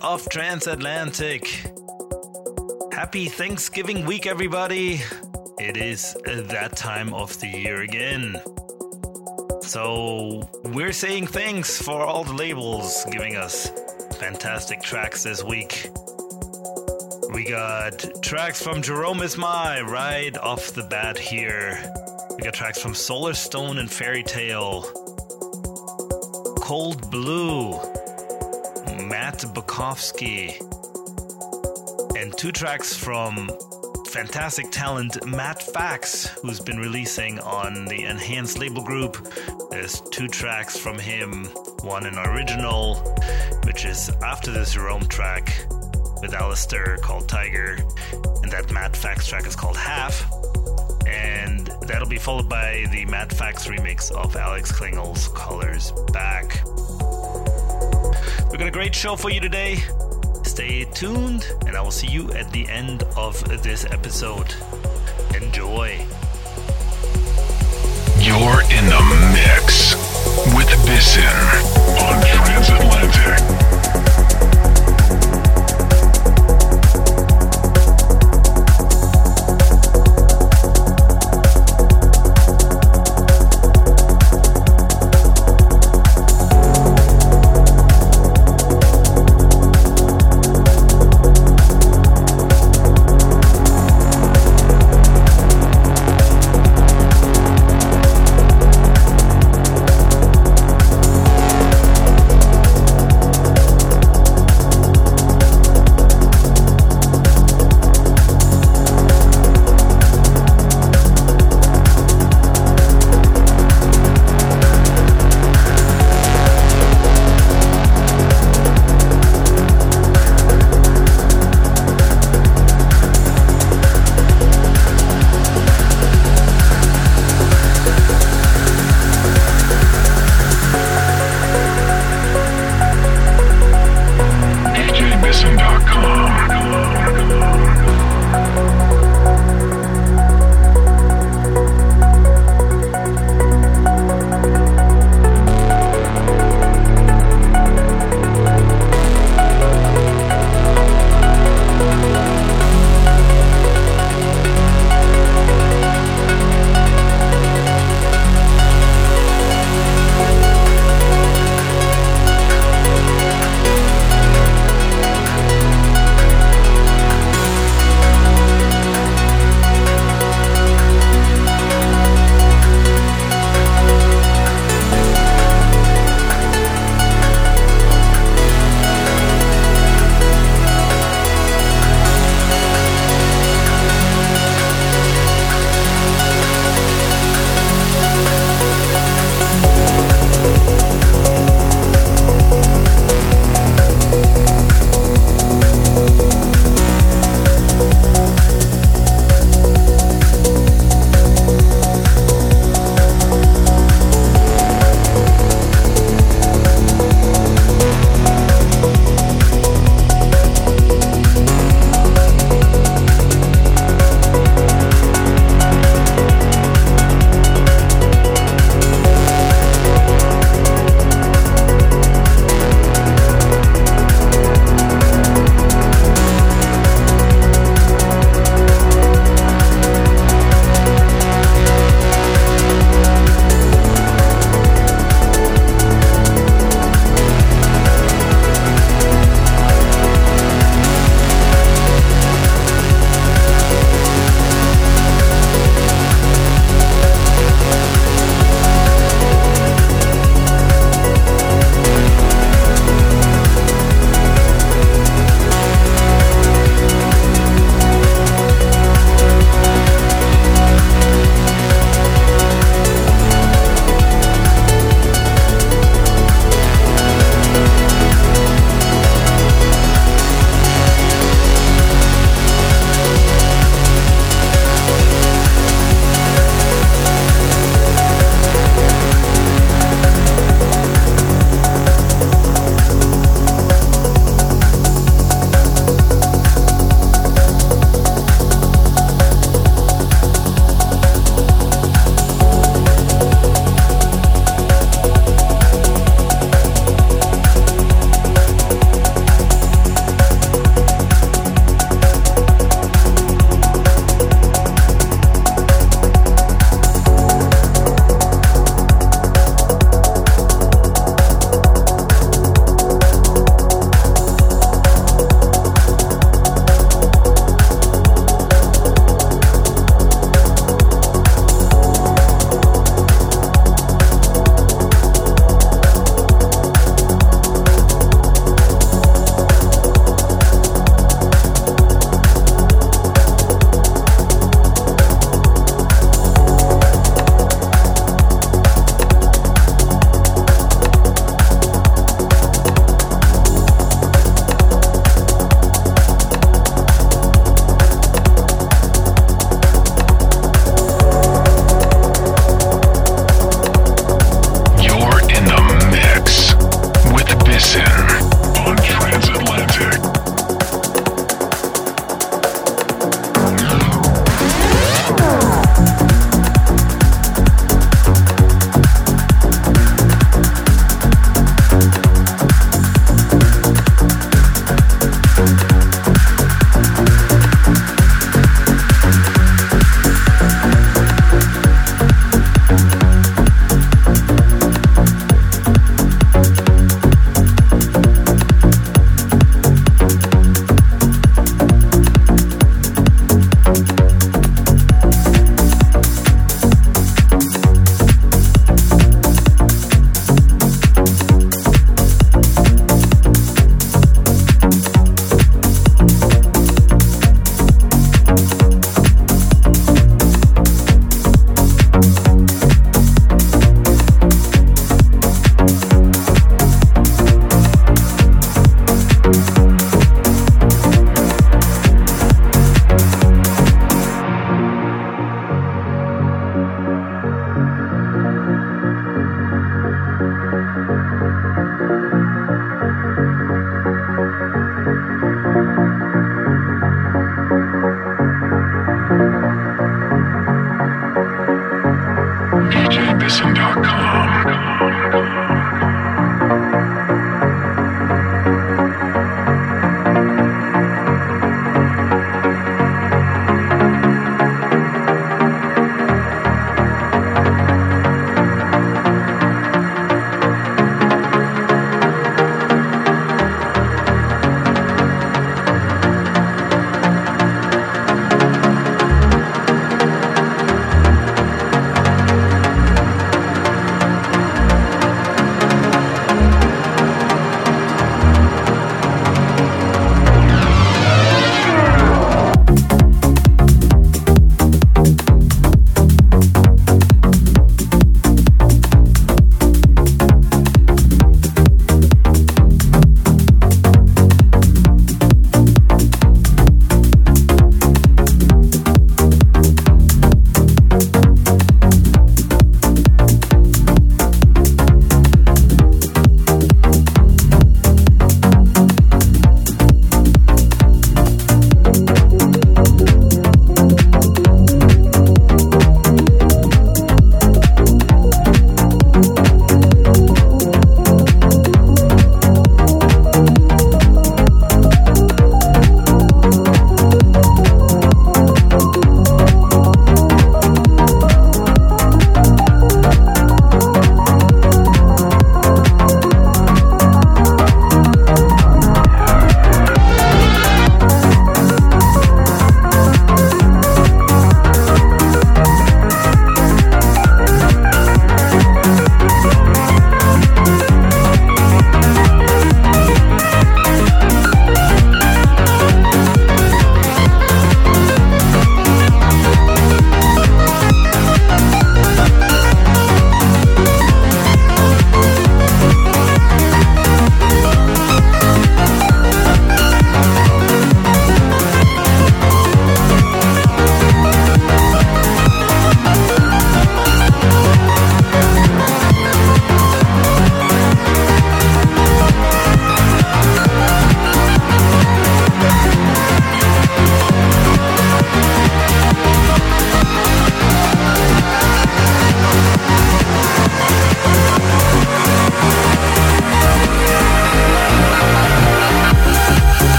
of Transatlantic. Happy Thanksgiving week, everybody! It is that time of the year again. So, we're saying thanks for all the labels giving us fantastic tracks this week. We got tracks from Jerome Isma-Ae right off the bat here. We got tracks from Solarstone and Fairy Tale, Cold Blue, Matt Bukovski, and two tracks from fantastic talent Matt Fax, who's been releasing on the Enhanced label group. There's two tracks from him, one an original, which is after this Rome track with Alistair called Tiger, and that Matt Fax track is called Half. And that'll be followed by the Matt Fax remix of Alex Klingle's Colors Back. We've got a great show for you today. Stay tuned, and I will see you at the end of this episode. Enjoy. You're in the mix with Bisson on Transatlantic.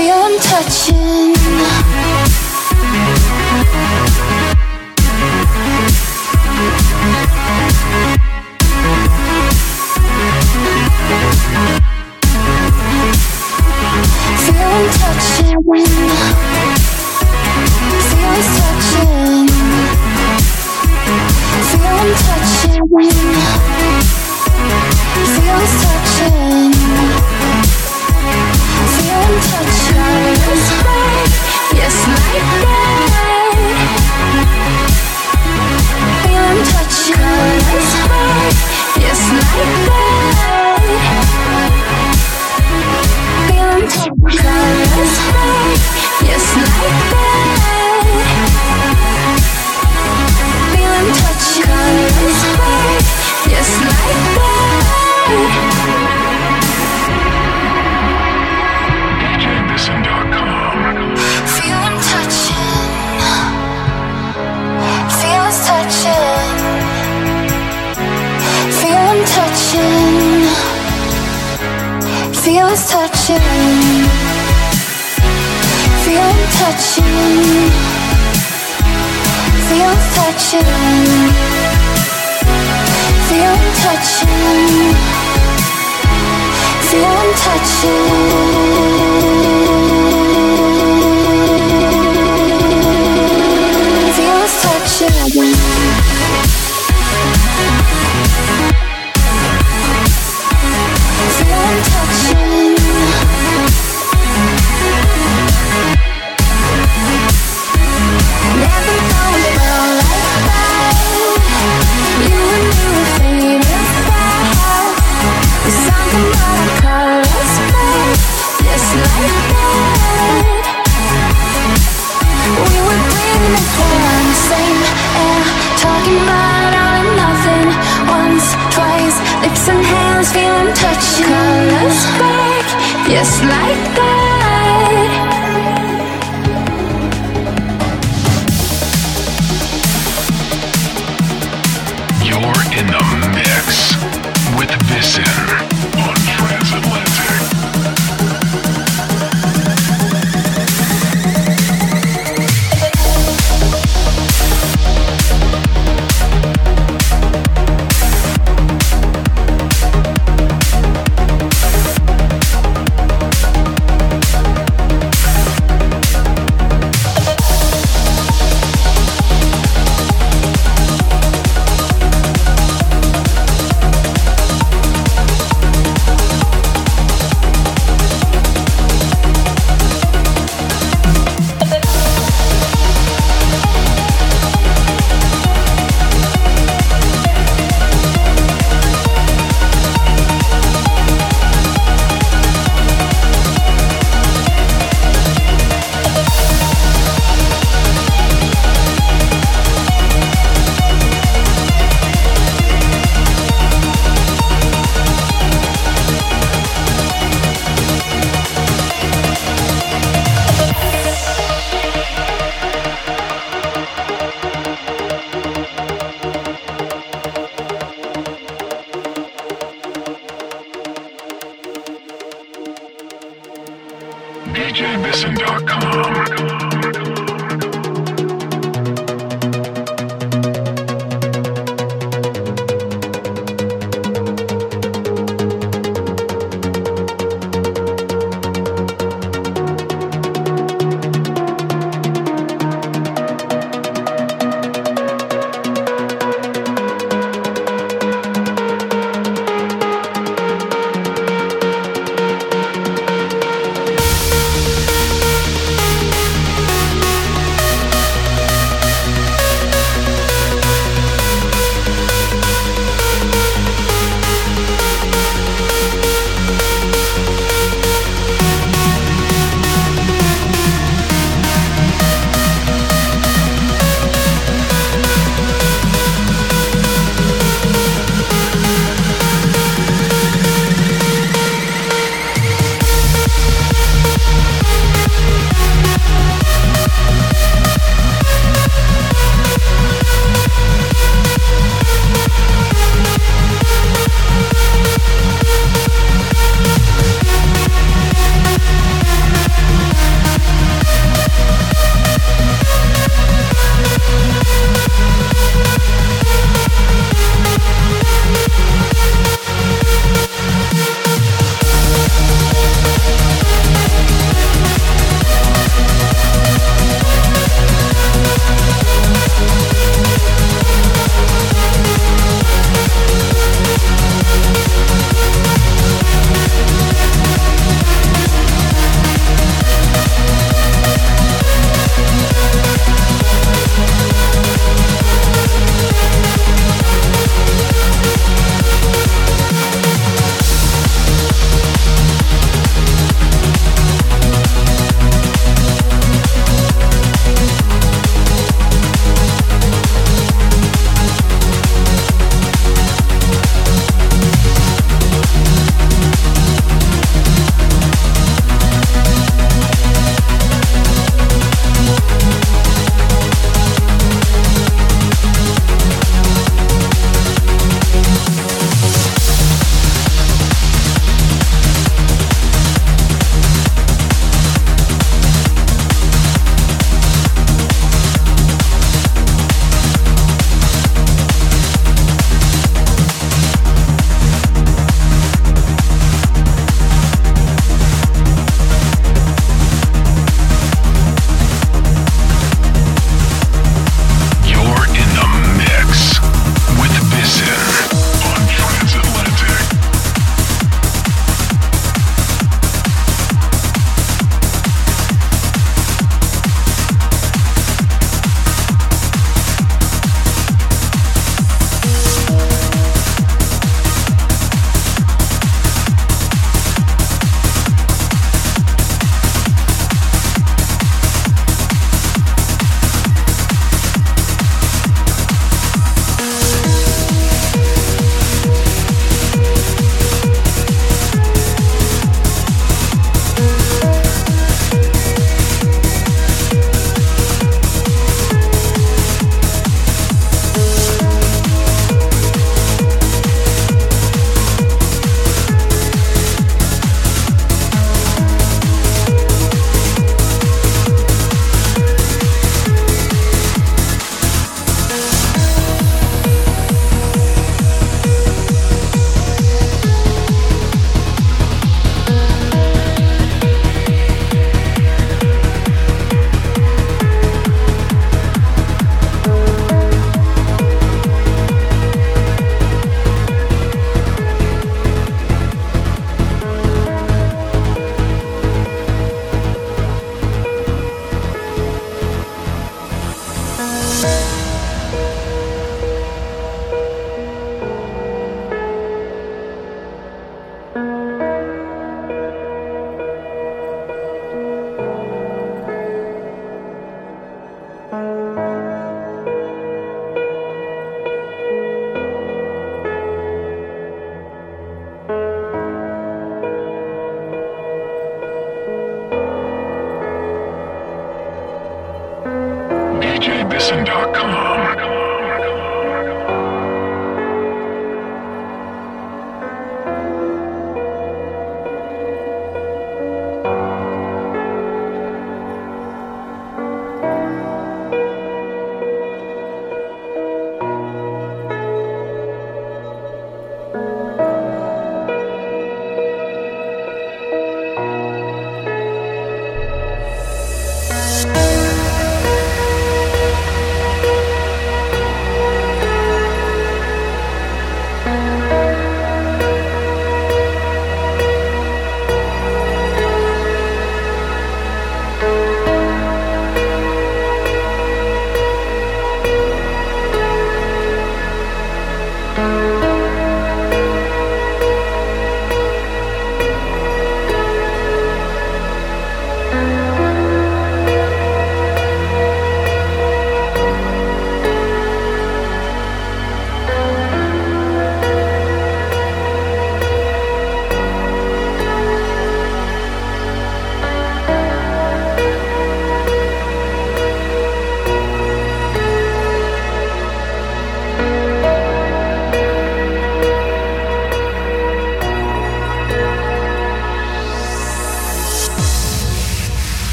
Feeling touching. Feeling Feeling just like that. DJBisson.com.